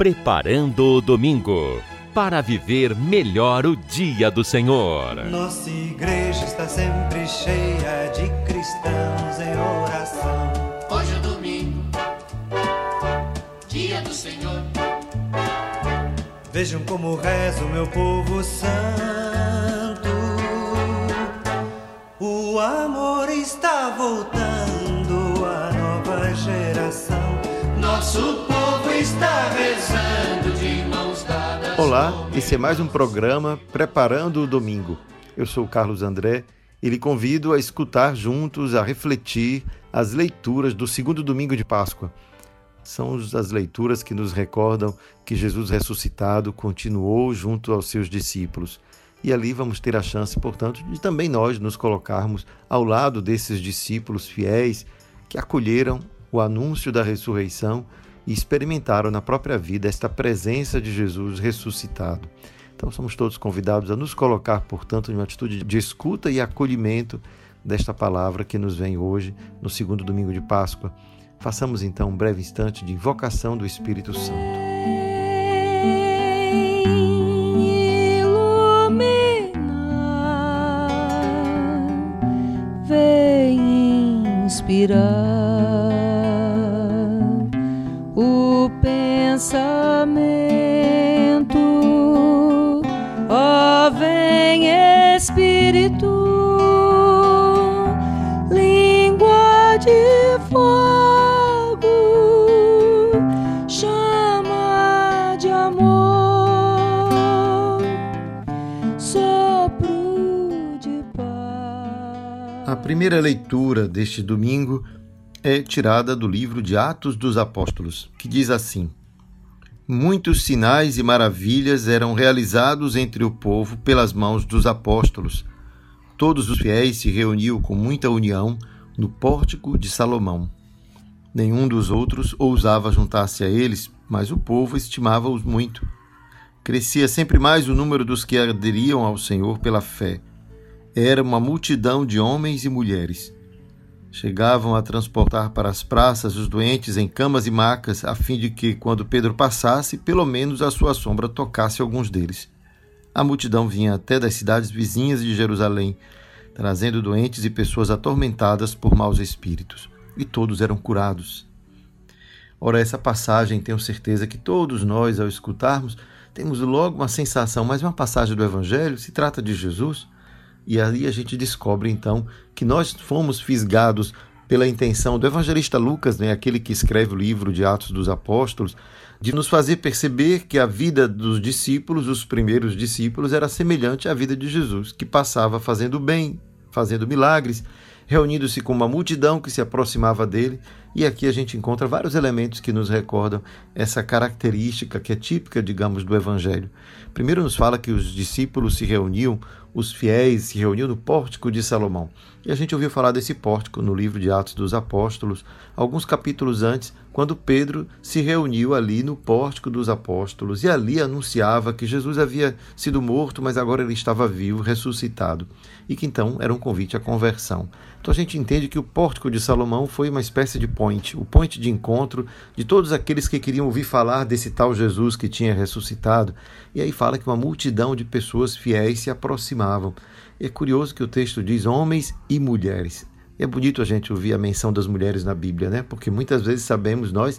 Preparando o Domingo para viver melhor o dia do Senhor. Nossa igreja está sempre cheia de cristãos em oração. Hoje é domingo, dia do Senhor. Vejam como reza o meu povo santo. O amor está voltando Nosso povo está rezando de mãos dadas. Olá, esse é mais um programa Preparando o Domingo. Eu sou o Carlos André e lhe convido a escutar juntos, a refletir as leituras do segundo domingo de Páscoa. São as leituras que nos recordam que Jesus ressuscitado continuou junto aos seus discípulos. E ali vamos ter a chance, portanto, de também nós nos colocarmos ao lado desses discípulos fiéis que acolheram o anúncio da ressurreição e experimentaram na própria vida esta presença de Jesus ressuscitado. Então somos todos convidados a nos colocar, portanto, em uma atitude de escuta e acolhimento desta palavra que nos vem hoje, no segundo domingo de Páscoa. Façamos então um breve instante de invocação do Espírito Santo. Vem inspirar pensamento, ó, vem Espírito, língua de fogo, chama de amor, sopro de paz. A primeira leitura deste domingo é tirada do livro de Atos dos Apóstolos, que diz assim: Muitos sinais e maravilhas eram realizados entre o povo pelas mãos dos apóstolos. Todos os fiéis se reuniam com muita união no pórtico de Salomão. Nenhum dos outros ousava juntar-se a eles, mas o povo estimava-os muito. Crescia sempre mais o número dos que aderiam ao Senhor pela fé. Era uma multidão de homens e mulheres. Chegavam a transportar para as praças os doentes em camas e macas, a fim de que, quando Pedro passasse, pelo menos a sua sombra tocasse alguns deles. A multidão vinha até das cidades vizinhas de Jerusalém, trazendo doentes e pessoas atormentadas por maus espíritos, e todos eram curados. Ora, essa passagem tenho certeza que todos nós, ao escutarmos, temos logo uma sensação, mas uma passagem do Evangelho se trata de Jesus. E aí a gente descobre então que nós fomos fisgados pela intenção do evangelista Lucas, né, aquele que escreve o livro de Atos dos Apóstolos, de nos fazer perceber que a vida dos discípulos, os primeiros discípulos, era semelhante à vida de Jesus, que passava fazendo bem, fazendo milagres, reunindo-se com uma multidão que se aproximava dele. E aqui a gente encontra vários elementos que nos recordam essa característica que é típica, digamos, do Evangelho. Primeiro, nos fala que os discípulos se reuniam, os fiéis se reuniam no pórtico de Salomão. E a gente ouviu falar desse pórtico no livro de Atos dos Apóstolos, alguns capítulos antes, quando Pedro se reuniu ali no pórtico dos apóstolos e ali anunciava que Jesus havia sido morto, mas agora ele estava vivo, ressuscitado, e que então era um convite à conversão. Então a gente entende que o pórtico de Salomão foi uma espécie de point, o point de encontro de todos aqueles que queriam ouvir falar desse tal Jesus que tinha ressuscitado. E aí fala que uma multidão de pessoas fiéis se aproximavam. É curioso que o texto diz homens e mulheres. É bonito a gente ouvir a menção das mulheres na Bíblia, né? Porque muitas vezes sabemos nós,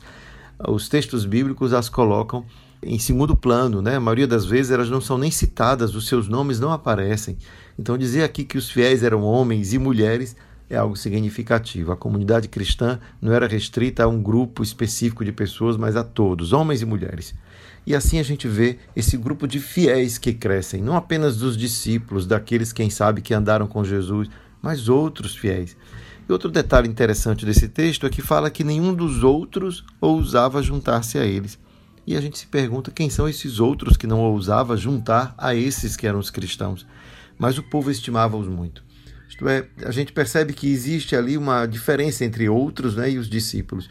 os textos bíblicos as colocam em segundo plano, né? A maioria das vezes elas não são nem citadas, os seus nomes não aparecem. Então dizer aqui que os fiéis eram homens e mulheres é algo significativo. A comunidade cristã não era restrita a um grupo específico de pessoas, mas a todos, homens e mulheres. E assim a gente vê esse grupo de fiéis que crescem, não apenas dos discípulos, daqueles, quem sabe, que andaram com Jesus, mas outros fiéis. E outro detalhe interessante desse texto é que fala que nenhum dos outros ousava juntar-se a eles. E a gente se pergunta quem são esses outros que não ousava juntar a esses que eram os cristãos. Mas o povo estimava-os muito. Isto é, a gente percebe que existe ali uma diferença entre outros né, e os discípulos.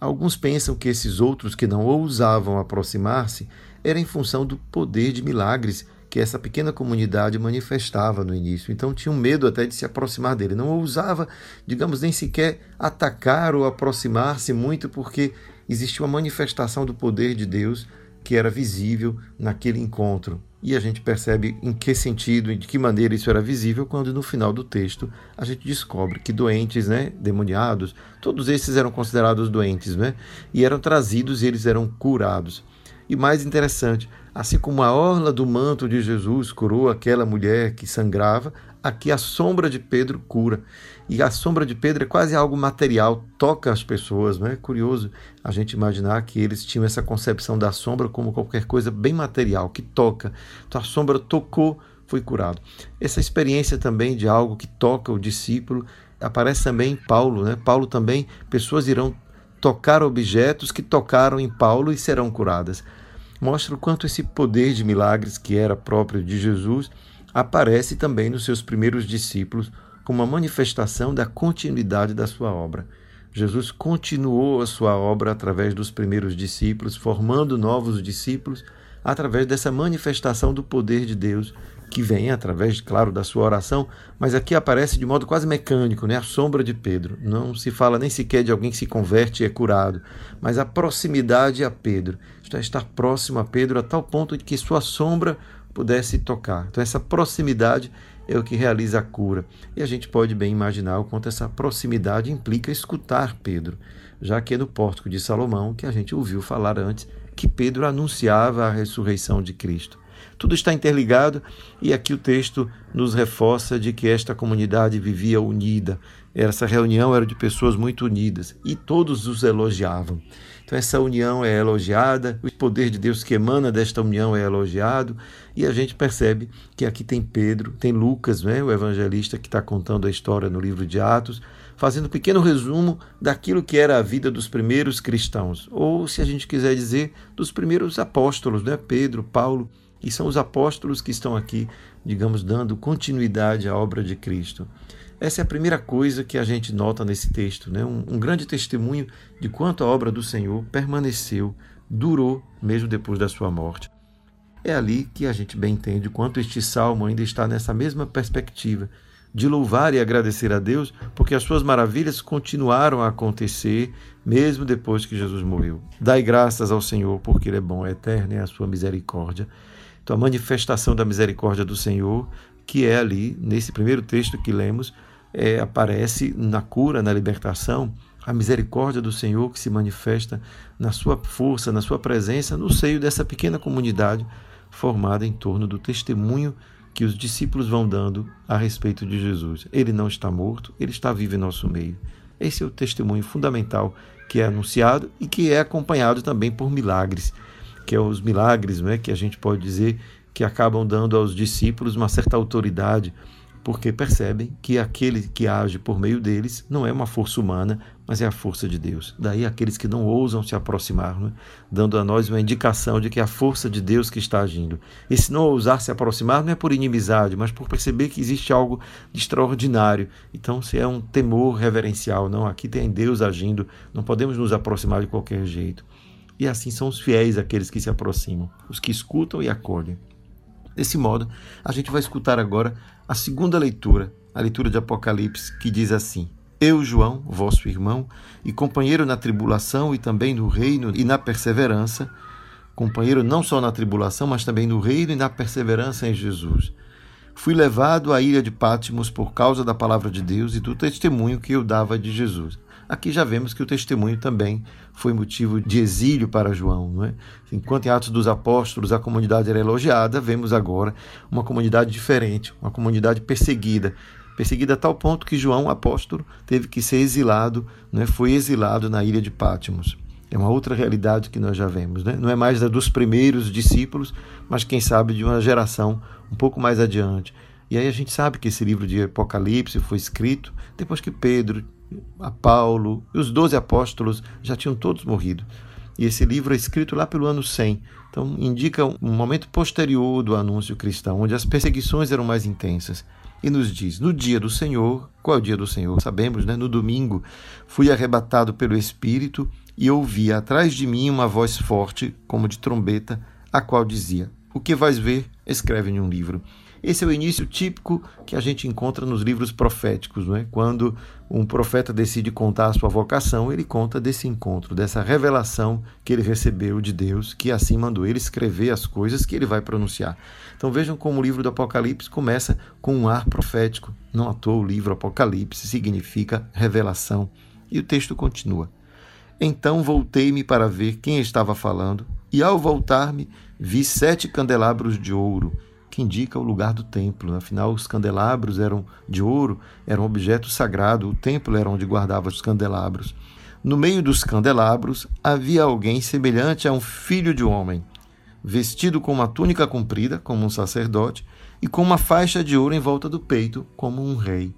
Alguns pensam que esses outros que não ousavam aproximar-se era em função do poder de milagres que essa pequena comunidade manifestava no início. Então tinham medo até de se aproximar dele. Não ousava, digamos, nem sequer atacar ou aproximar-se muito, porque existia uma manifestação do poder de Deus que era visível naquele encontro. E a gente percebe em que sentido e de que maneira isso era visível quando no final do texto a gente descobre que doentes, né, demoniados, todos esses eram considerados doentes, né, e eram trazidos e eles eram curados. E mais interessante, assim como a orla do manto de Jesus curou aquela mulher que sangrava, aqui a sombra de Pedro cura. E a sombra de Pedro é quase algo material, toca as pessoas. Não é curioso a gente imaginar que eles tinham essa concepção da sombra como qualquer coisa bem material, que toca. Então a sombra tocou, foi curado. Essa experiência também de algo que toca o discípulo aparece também em Paulo. Né? Paulo também, pessoas irão tocar objetos que tocaram em Paulo e serão curadas. Mostra o quanto esse poder de milagres que era próprio de Jesus aparece também nos seus primeiros discípulos como uma manifestação da continuidade da sua obra. Jesus continuou a sua obra através dos primeiros discípulos, formando novos discípulos através dessa manifestação do poder de Deus que vem através, claro, da sua oração, mas aqui aparece de modo quase mecânico, né? a sombra de Pedro. Não se fala nem sequer de alguém que se converte e é curado, mas a proximidade a Pedro. Está estar próximo a Pedro a tal ponto de que sua sombra pudesse tocar. Então, essa proximidade é o que realiza a cura. E a gente pode bem imaginar o quanto essa proximidade implica escutar Pedro, já que é no pórtico de Salomão que a gente ouviu falar antes que Pedro anunciava a ressurreição de Cristo. Tudo está interligado e aqui o texto nos reforça de que esta comunidade vivia unida. Essa reunião era de pessoas muito unidas e todos os elogiavam. Então, essa união é elogiada, o poder de Deus que emana desta união é elogiado, e a gente percebe que aqui tem Pedro, tem Lucas, né, o evangelista que está contando a história no livro de Atos, fazendo um pequeno resumo daquilo que era a vida dos primeiros cristãos, ou, se a gente quiser dizer, dos primeiros apóstolos, né, Pedro, Paulo, e são os apóstolos que estão aqui, digamos, dando continuidade à obra de Cristo. Essa é a primeira coisa que a gente nota nesse texto, né? um, um grande testemunho de quanto a obra do Senhor permaneceu, durou, mesmo depois da sua morte. É ali que a gente bem entende quanto este salmo ainda está nessa mesma perspectiva de louvar e agradecer a Deus, porque as suas maravilhas continuaram a acontecer mesmo depois que Jesus morreu. Dai graças ao Senhor, porque Ele é bom, é eterno é a sua misericórdia. Então, a manifestação da misericórdia do Senhor, que é ali, nesse primeiro texto que lemos, é, aparece na cura, na libertação, a misericórdia do Senhor que se manifesta na sua força, na sua presença, no seio dessa pequena comunidade formada em torno do testemunho que os discípulos vão dando a respeito de Jesus. Ele não está morto, ele está vivo em nosso meio. Esse é o testemunho fundamental que é anunciado e que é acompanhado também por milagres, que é os milagres, não é, que a gente pode dizer que acabam dando aos discípulos uma certa autoridade porque percebem que aquele que age por meio deles não é uma força humana, mas é a força de Deus. Daí aqueles que não ousam se aproximar, é? dando a nós uma indicação de que é a força de Deus que está agindo. Esse não ousar se aproximar não é por inimizade, mas por perceber que existe algo de extraordinário. Então, se é um temor reverencial, não, aqui tem Deus agindo, não podemos nos aproximar de qualquer jeito. E assim são os fiéis aqueles que se aproximam, os que escutam e acolhem. Desse modo, a gente vai escutar agora a segunda leitura, a leitura de Apocalipse, que diz assim: Eu, João, vosso irmão, e companheiro na tribulação e também no reino e na perseverança, companheiro não só na tribulação, mas também no reino e na perseverança em Jesus. Fui levado à ilha de Pátimos por causa da palavra de Deus e do testemunho que eu dava de Jesus. Aqui já vemos que o testemunho também foi motivo de exílio para João. Não é? Enquanto em Atos dos Apóstolos a comunidade era elogiada, vemos agora uma comunidade diferente, uma comunidade perseguida. Perseguida a tal ponto que João, apóstolo, teve que ser exilado, é? foi exilado na ilha de Pátimos. É uma outra realidade que nós já vemos. Né? Não é mais da dos primeiros discípulos, mas quem sabe de uma geração um pouco mais adiante. E aí a gente sabe que esse livro de Apocalipse foi escrito depois que Pedro a Paulo e os doze apóstolos já tinham todos morrido. E esse livro é escrito lá pelo ano 100. Então, indica um momento posterior do anúncio cristão, onde as perseguições eram mais intensas. E nos diz: No dia do Senhor, qual é o dia do Senhor? Sabemos, né? No domingo, fui arrebatado pelo Espírito e ouvi atrás de mim uma voz forte, como de trombeta, a qual dizia: O que vais ver, escreve em um livro. Esse é o início típico que a gente encontra nos livros proféticos, não é? Quando um profeta decide contar a sua vocação, ele conta desse encontro, dessa revelação que ele recebeu de Deus, que assim mandou ele escrever as coisas que ele vai pronunciar. Então vejam como o livro do Apocalipse começa com um ar profético. Não à toa o livro Apocalipse significa revelação. E o texto continua. Então voltei-me para ver quem estava falando, e ao voltar-me, vi sete candelabros de ouro que indica o lugar do templo. Afinal, os candelabros eram de ouro, eram um objeto sagrado, o templo era onde guardava os candelabros. No meio dos candelabros havia alguém semelhante a um filho de homem, vestido com uma túnica comprida, como um sacerdote, e com uma faixa de ouro em volta do peito, como um rei.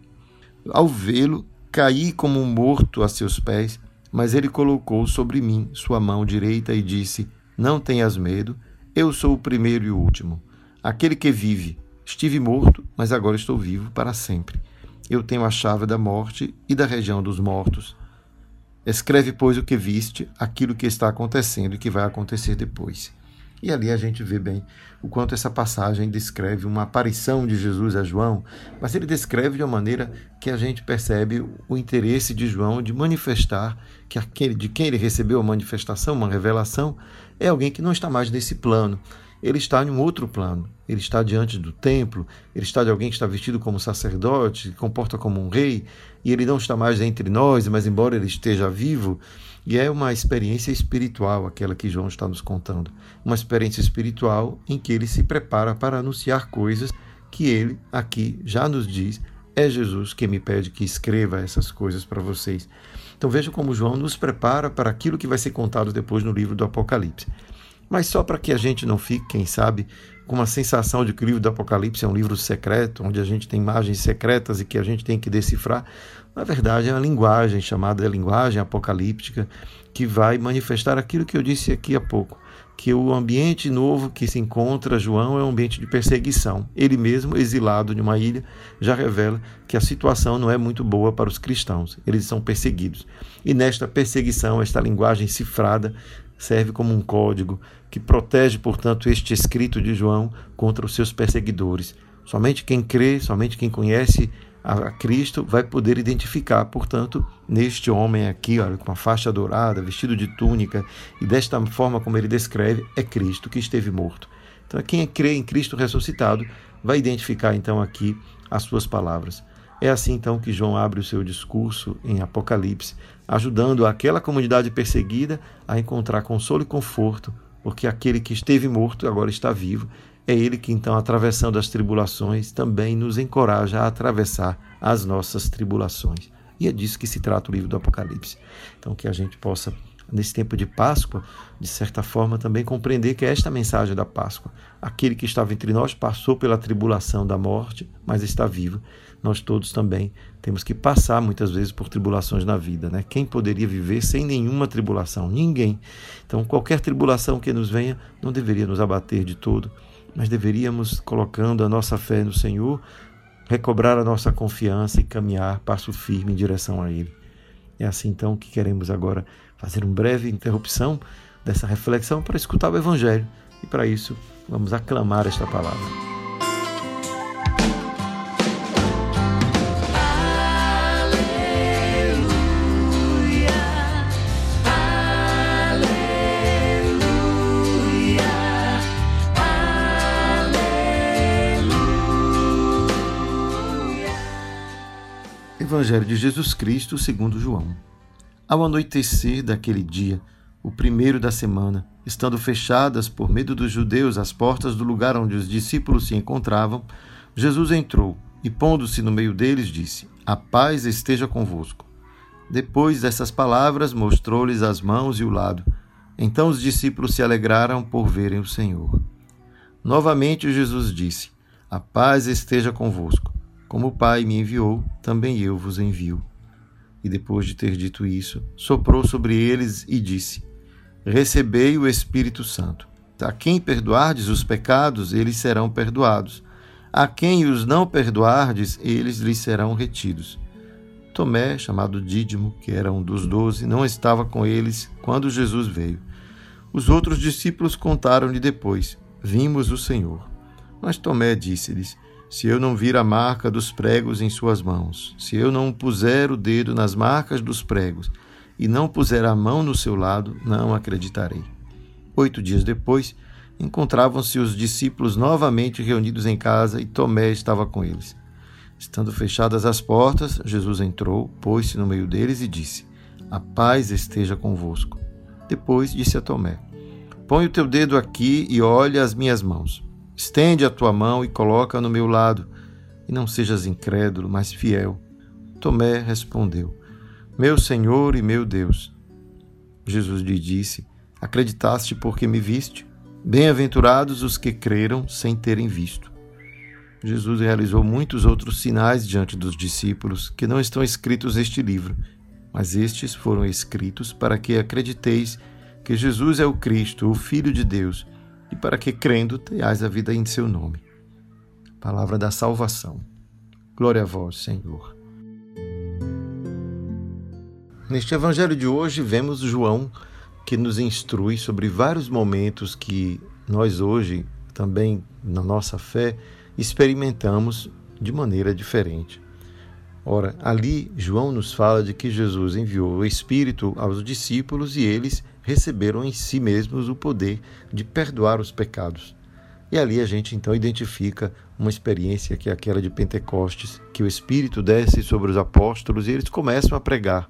Ao vê-lo, caí como um morto a seus pés, mas ele colocou sobre mim sua mão direita e disse: Não tenhas medo, eu sou o primeiro e o último Aquele que vive, estive morto, mas agora estou vivo para sempre. Eu tenho a chave da morte e da região dos mortos. Escreve, pois, o que viste, aquilo que está acontecendo e que vai acontecer depois. E ali a gente vê bem o quanto essa passagem descreve uma aparição de Jesus a João, mas ele descreve de uma maneira que a gente percebe o interesse de João de manifestar que aquele de quem ele recebeu a manifestação, uma revelação, é alguém que não está mais nesse plano, ele está em um outro plano. Ele está diante do templo, ele está de alguém que está vestido como sacerdote, que comporta como um rei, e ele não está mais entre nós, mas embora ele esteja vivo, e é uma experiência espiritual aquela que João está nos contando. Uma experiência espiritual em que ele se prepara para anunciar coisas que ele aqui já nos diz. É Jesus que me pede que escreva essas coisas para vocês. Então veja como João nos prepara para aquilo que vai ser contado depois no livro do Apocalipse mas só para que a gente não fique, quem sabe, com uma sensação de que o livro do Apocalipse é um livro secreto, onde a gente tem imagens secretas e que a gente tem que decifrar. Na verdade, é uma linguagem chamada linguagem apocalíptica que vai manifestar aquilo que eu disse aqui há pouco, que o ambiente novo que se encontra João é um ambiente de perseguição. Ele mesmo, exilado de uma ilha, já revela que a situação não é muito boa para os cristãos. Eles são perseguidos. E nesta perseguição, esta linguagem cifrada serve como um código que protege, portanto, este escrito de João contra os seus perseguidores. Somente quem crê, somente quem conhece a Cristo vai poder identificar, portanto, neste homem aqui, olha, com a faixa dourada, vestido de túnica, e desta forma como ele descreve, é Cristo que esteve morto. Então, quem crê em Cristo ressuscitado vai identificar então aqui as suas palavras. É assim então que João abre o seu discurso em Apocalipse, ajudando aquela comunidade perseguida a encontrar consolo e conforto, porque aquele que esteve morto agora está vivo. É ele que então, atravessando as tribulações, também nos encoraja a atravessar as nossas tribulações. E é disso que se trata o livro do Apocalipse. Então, que a gente possa nesse tempo de Páscoa, de certa forma, também compreender que é esta mensagem da Páscoa. Aquele que estava entre nós passou pela tribulação da morte, mas está vivo. Nós todos também temos que passar muitas vezes por tribulações na vida. Né? Quem poderia viver sem nenhuma tribulação? Ninguém. Então, qualquer tribulação que nos venha não deveria nos abater de todo, mas deveríamos, colocando a nossa fé no Senhor, recobrar a nossa confiança e caminhar passo firme em direção a Ele. É assim então que queremos agora fazer uma breve interrupção dessa reflexão para escutar o Evangelho. E para isso, vamos aclamar esta palavra. Evangelho de Jesus Cristo segundo João. Ao anoitecer daquele dia, o primeiro da semana, estando fechadas por medo dos judeus as portas do lugar onde os discípulos se encontravam, Jesus entrou e, pondo-se no meio deles, disse: A paz esteja convosco. Depois dessas palavras, mostrou-lhes as mãos e o lado. Então os discípulos se alegraram por verem o Senhor. Novamente Jesus disse: A paz esteja convosco. Como o Pai me enviou, também eu vos envio. E depois de ter dito isso, soprou sobre eles e disse: Recebei o Espírito Santo. A quem perdoardes os pecados, eles serão perdoados. A quem os não perdoardes, eles lhes serão retidos. Tomé, chamado Dídimo, que era um dos doze, não estava com eles quando Jesus veio. Os outros discípulos contaram-lhe depois: Vimos o Senhor. Mas Tomé disse-lhes: se eu não vir a marca dos pregos em suas mãos, se eu não puser o dedo nas marcas dos pregos e não puser a mão no seu lado, não acreditarei. Oito dias depois, encontravam-se os discípulos novamente reunidos em casa e Tomé estava com eles. Estando fechadas as portas, Jesus entrou, pôs-se no meio deles e disse: A paz esteja convosco. Depois disse a Tomé: Põe o teu dedo aqui e olha as minhas mãos. Estende a tua mão e coloca no meu lado, e não sejas incrédulo, mas fiel. Tomé respondeu: Meu Senhor e meu Deus. Jesus lhe disse: Acreditaste porque me viste? Bem-aventurados os que creram sem terem visto. Jesus realizou muitos outros sinais diante dos discípulos que não estão escritos neste livro, mas estes foram escritos para que acrediteis que Jesus é o Cristo, o Filho de Deus e para que, crendo, tenhais a vida em seu nome. Palavra da salvação. Glória a vós, Senhor. Neste evangelho de hoje, vemos João que nos instrui sobre vários momentos que nós hoje, também na nossa fé, experimentamos de maneira diferente. Ora, ali João nos fala de que Jesus enviou o Espírito aos discípulos e eles receberam em si mesmos o poder de perdoar os pecados. E ali a gente então identifica uma experiência que é aquela de Pentecostes, que o Espírito desce sobre os apóstolos e eles começam a pregar.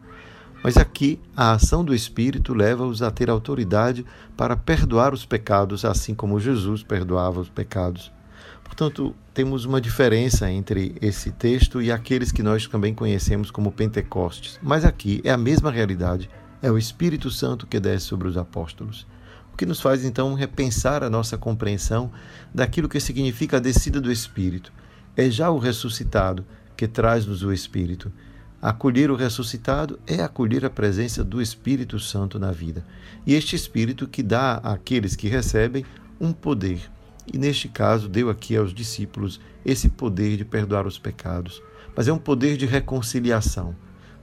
Mas aqui a ação do Espírito leva-os a ter autoridade para perdoar os pecados, assim como Jesus perdoava os pecados. Portanto, temos uma diferença entre esse texto e aqueles que nós também conhecemos como Pentecostes. Mas aqui é a mesma realidade é o Espírito Santo que desce sobre os apóstolos. O que nos faz então repensar a nossa compreensão daquilo que significa a descida do Espírito. É já o ressuscitado que traz-nos o Espírito. Acolher o ressuscitado é acolher a presença do Espírito Santo na vida. E este Espírito que dá àqueles que recebem um poder. E neste caso, deu aqui aos discípulos esse poder de perdoar os pecados. Mas é um poder de reconciliação.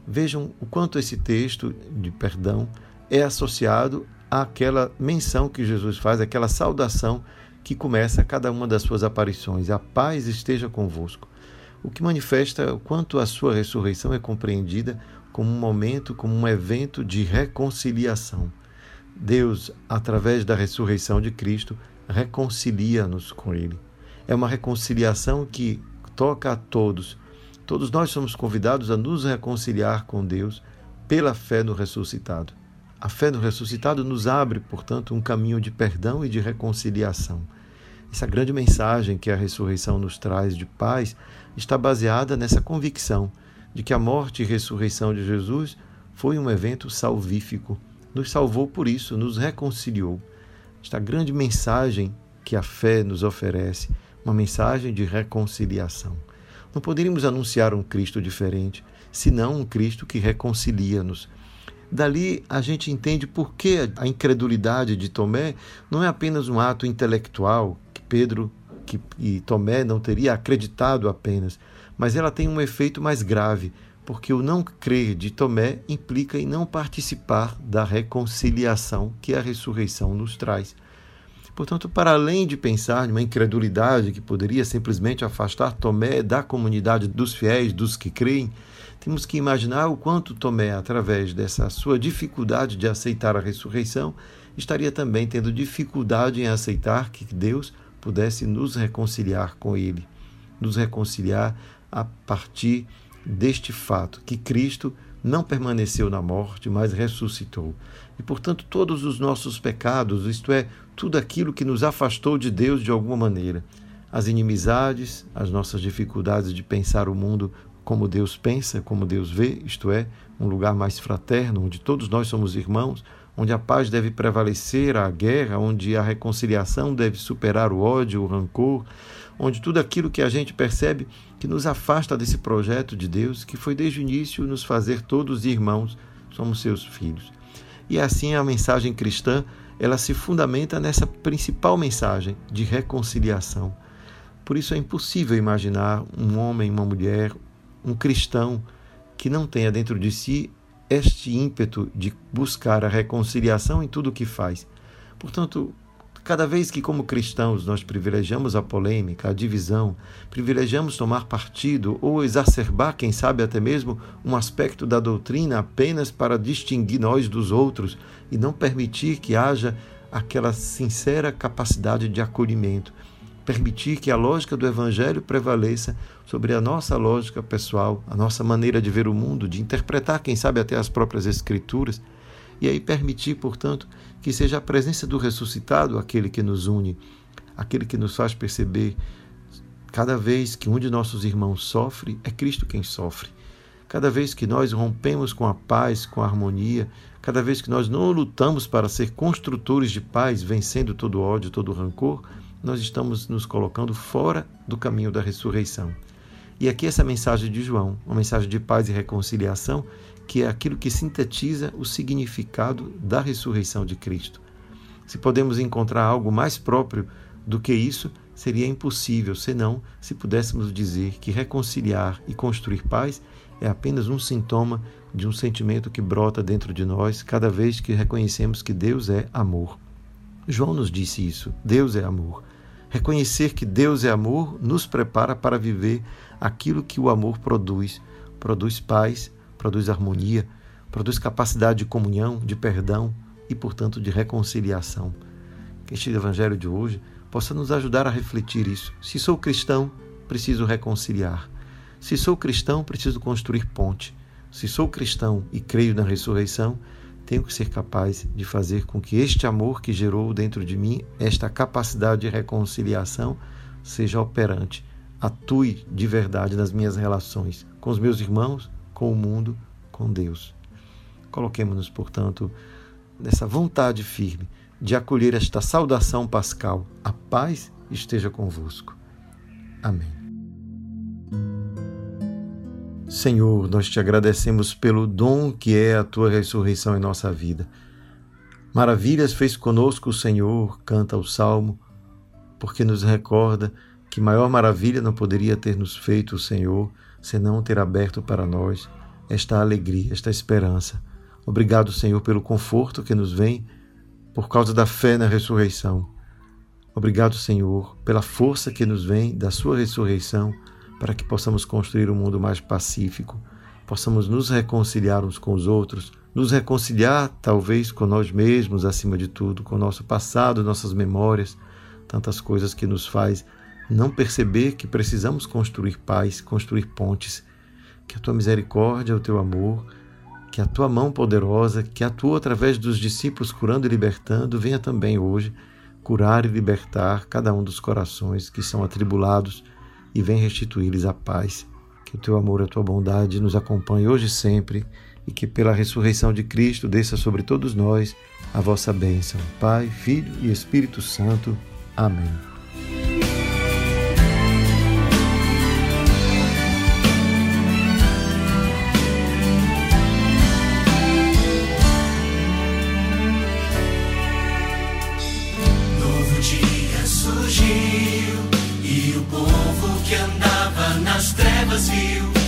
Vejam o quanto esse texto de perdão é associado àquela menção que Jesus faz, aquela saudação que começa cada uma das suas aparições. A paz esteja convosco. O que manifesta o quanto a sua ressurreição é compreendida como um momento, como um evento de reconciliação. Deus, através da ressurreição de Cristo, reconcilia-nos com Ele. É uma reconciliação que toca a todos, Todos nós somos convidados a nos reconciliar com Deus pela fé no ressuscitado. A fé no ressuscitado nos abre, portanto, um caminho de perdão e de reconciliação. Essa grande mensagem que a ressurreição nos traz de paz está baseada nessa convicção de que a morte e ressurreição de Jesus foi um evento salvífico. Nos salvou por isso, nos reconciliou. Esta grande mensagem que a fé nos oferece, uma mensagem de reconciliação. Não poderíamos anunciar um Cristo diferente, senão um Cristo que reconcilia-nos. Dali a gente entende por que a incredulidade de Tomé não é apenas um ato intelectual que Pedro que, e Tomé não teria acreditado apenas, mas ela tem um efeito mais grave, porque o não crer de Tomé implica em não participar da reconciliação que a ressurreição nos traz. Portanto, para além de pensar numa incredulidade que poderia simplesmente afastar Tomé da comunidade dos fiéis, dos que creem, temos que imaginar o quanto Tomé, através dessa sua dificuldade de aceitar a ressurreição, estaria também tendo dificuldade em aceitar que Deus pudesse nos reconciliar com Ele, nos reconciliar a partir deste fato que Cristo não permaneceu na morte, mas ressuscitou. E, portanto, todos os nossos pecados, isto é, tudo aquilo que nos afastou de Deus de alguma maneira, as inimizades, as nossas dificuldades de pensar o mundo como Deus pensa, como Deus vê, isto é, um lugar mais fraterno, onde todos nós somos irmãos, onde a paz deve prevalecer a guerra, onde a reconciliação deve superar o ódio, o rancor, onde tudo aquilo que a gente percebe que nos afasta desse projeto de Deus, que foi desde o início nos fazer todos irmãos, somos seus filhos. E assim a mensagem cristã, ela se fundamenta nessa principal mensagem de reconciliação. Por isso é impossível imaginar um homem, uma mulher, um cristão que não tenha dentro de si este ímpeto de buscar a reconciliação em tudo o que faz. Portanto, cada vez que, como cristãos, nós privilegiamos a polêmica, a divisão, privilegiamos tomar partido ou exacerbar, quem sabe até mesmo, um aspecto da doutrina apenas para distinguir nós dos outros e não permitir que haja aquela sincera capacidade de acolhimento, permitir que a lógica do Evangelho prevaleça sobre a nossa lógica pessoal, a nossa maneira de ver o mundo, de interpretar, quem sabe, até as próprias Escrituras, e aí permitir, portanto, que seja a presença do ressuscitado aquele que nos une, aquele que nos faz perceber cada vez que um de nossos irmãos sofre, é Cristo quem sofre. Cada vez que nós rompemos com a paz, com a harmonia, cada vez que nós não lutamos para ser construtores de paz, vencendo todo ódio, todo rancor, nós estamos nos colocando fora do caminho da ressurreição. E aqui essa mensagem de João, uma mensagem de paz e reconciliação, que é aquilo que sintetiza o significado da ressurreição de Cristo. Se podemos encontrar algo mais próprio do que isso, seria impossível, senão se pudéssemos dizer que reconciliar e construir paz é apenas um sintoma de um sentimento que brota dentro de nós cada vez que reconhecemos que Deus é amor. João nos disse isso: Deus é amor. Reconhecer que Deus é amor nos prepara para viver aquilo que o amor produz. Produz paz, produz harmonia, produz capacidade de comunhão, de perdão e, portanto, de reconciliação. Que este Evangelho de hoje possa nos ajudar a refletir isso. Se sou cristão, preciso reconciliar. Se sou cristão, preciso construir ponte. Se sou cristão e creio na ressurreição, tenho que ser capaz de fazer com que este amor que gerou dentro de mim, esta capacidade de reconciliação, seja operante, atue de verdade nas minhas relações com os meus irmãos, com o mundo, com Deus. Coloquemos-nos, portanto, nessa vontade firme de acolher esta saudação pascal. A paz esteja convosco. Amém. Senhor, nós te agradecemos pelo dom que é a tua ressurreição em nossa vida. Maravilhas fez conosco o Senhor, canta o salmo, porque nos recorda que maior maravilha não poderia ter nos feito o Senhor, senão ter aberto para nós esta alegria, esta esperança. Obrigado, Senhor, pelo conforto que nos vem por causa da fé na ressurreição. Obrigado, Senhor, pela força que nos vem da Sua ressurreição para que possamos construir um mundo mais pacífico, possamos nos reconciliar uns com os outros, nos reconciliar talvez com nós mesmos, acima de tudo, com nosso passado, nossas memórias, tantas coisas que nos faz não perceber que precisamos construir paz, construir pontes, que a tua misericórdia, o teu amor, que a tua mão poderosa, que atua através dos discípulos curando e libertando, venha também hoje curar e libertar cada um dos corações que são atribulados e vem restituir-lhes a paz. Que o teu amor e a tua bondade nos acompanhe hoje e sempre e que pela ressurreição de Cristo desça sobre todos nós a vossa bênção. Pai, Filho e Espírito Santo. Amém. Este